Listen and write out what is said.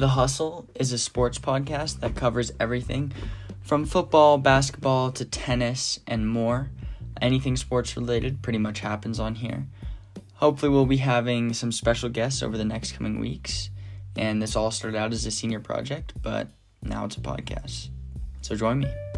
The Hussle is a sports podcast that covers everything from football, basketball to tennis and more. Anything sports related pretty much happens on here. Hopefully, we'll be having some special guests over the next coming weeks. And this all started out as a senior project, but now it's a podcast. So join me.